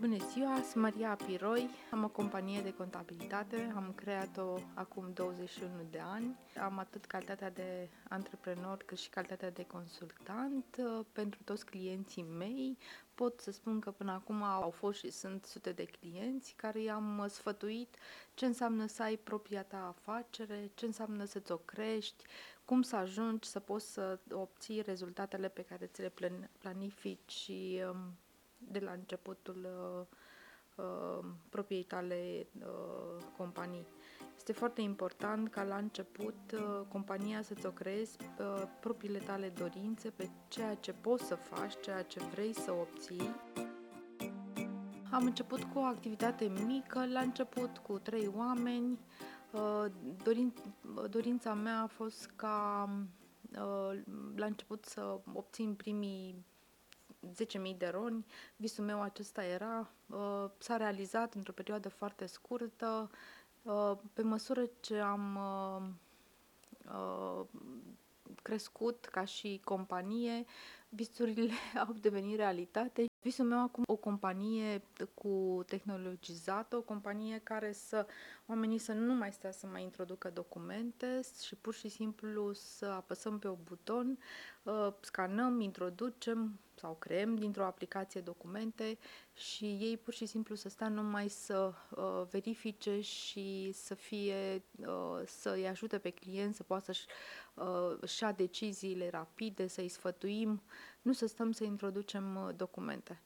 Bună ziua, sunt Maria Piroi, am o companie de contabilitate, am creat-o acum 21 de ani. Am atât calitatea de antreprenor cât și calitatea de consultant uh, pentru toți clienții mei. Pot să spun că până acum au fost și sunt sute de clienți care i-am sfătuit ce înseamnă să ai propria ta afacere, ce înseamnă să-ți o crești, cum să ajungi să poți să obții rezultatele pe care ți le planifici și um, de la începutul uh, uh, propriei tale uh, companii. Este foarte important ca la început uh, compania să-ți o creezi pe uh, propriile tale dorințe, pe ceea ce poți să faci, ceea ce vrei să obții. Am început cu o activitate mică, la început cu trei oameni. Uh, dorin, dorința mea a fost ca uh, la început să obțin primii 10.000 de roni. Visul meu acesta era, uh, s-a realizat într-o perioadă foarte scurtă. Uh, pe măsură ce am uh, uh, crescut ca și companie, visurile au devenit realitate. Visul meu acum o companie cu tehnologizată, o companie care să oamenii să nu mai stea să mai introducă documente și pur și simplu să apăsăm pe un buton, uh, scanăm, introducem, sau creăm dintr-o aplicație documente și ei pur și simplu să stea numai să uh, verifice și să fie, uh, să-i ajute pe client să poată să-și uh, ia deciziile rapide, să-i sfătuim, nu să stăm să introducem uh, documente.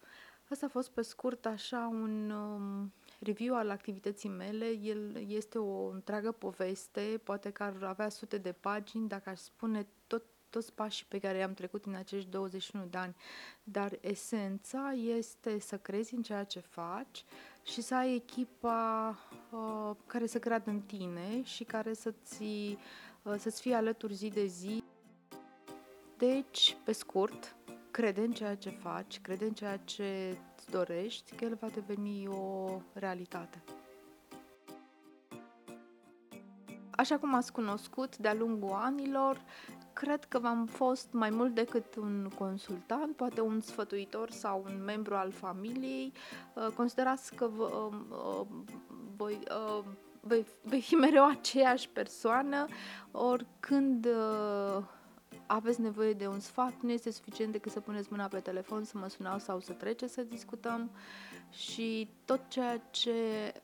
Asta a fost pe scurt așa un um, review al activității mele. El este o întreagă poveste, poate că ar avea sute de pagini dacă aș spune tot toți pașii pe care i-am trecut în acești 21 de ani, dar esența este să crezi în ceea ce faci și să ai echipa uh, care să creadă în tine și care să-ți, uh, să-ți fie alături zi de zi. Deci, pe scurt, crede în ceea ce faci, crede în ceea ce îți dorești, că el va deveni o realitate. Așa cum ați cunoscut de-a lungul anilor, cred că v-am fost mai mult decât un consultant, poate un sfătuitor sau un membru al familiei. Uh, considerați că vă, um, uh, voi, uh, vei, vei fi mereu aceeași persoană, oricând aveți nevoie de un sfat, nu este suficient decât să puneți mâna pe telefon, să mă sunați sau să treceți să discutăm. Și tot ceea ce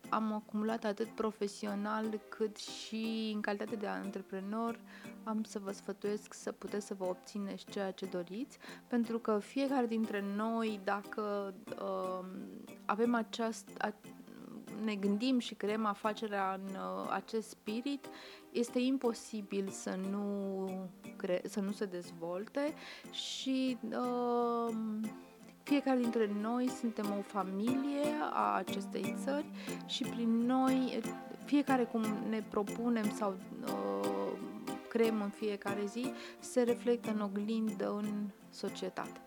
am acumulat atât profesional cât și în calitate de antreprenor am să vă sfătuiesc să puteți să vă obțineți ceea ce doriți, pentru că fiecare dintre noi, dacă uh, avem această ne gândim și creăm afacerea în uh, acest spirit, este imposibil să nu, cre- să nu se dezvolte și uh, fiecare dintre noi suntem o familie a acestei țări și prin noi, fiecare cum ne propunem sau uh, creăm în fiecare zi, se reflectă în oglindă în societate.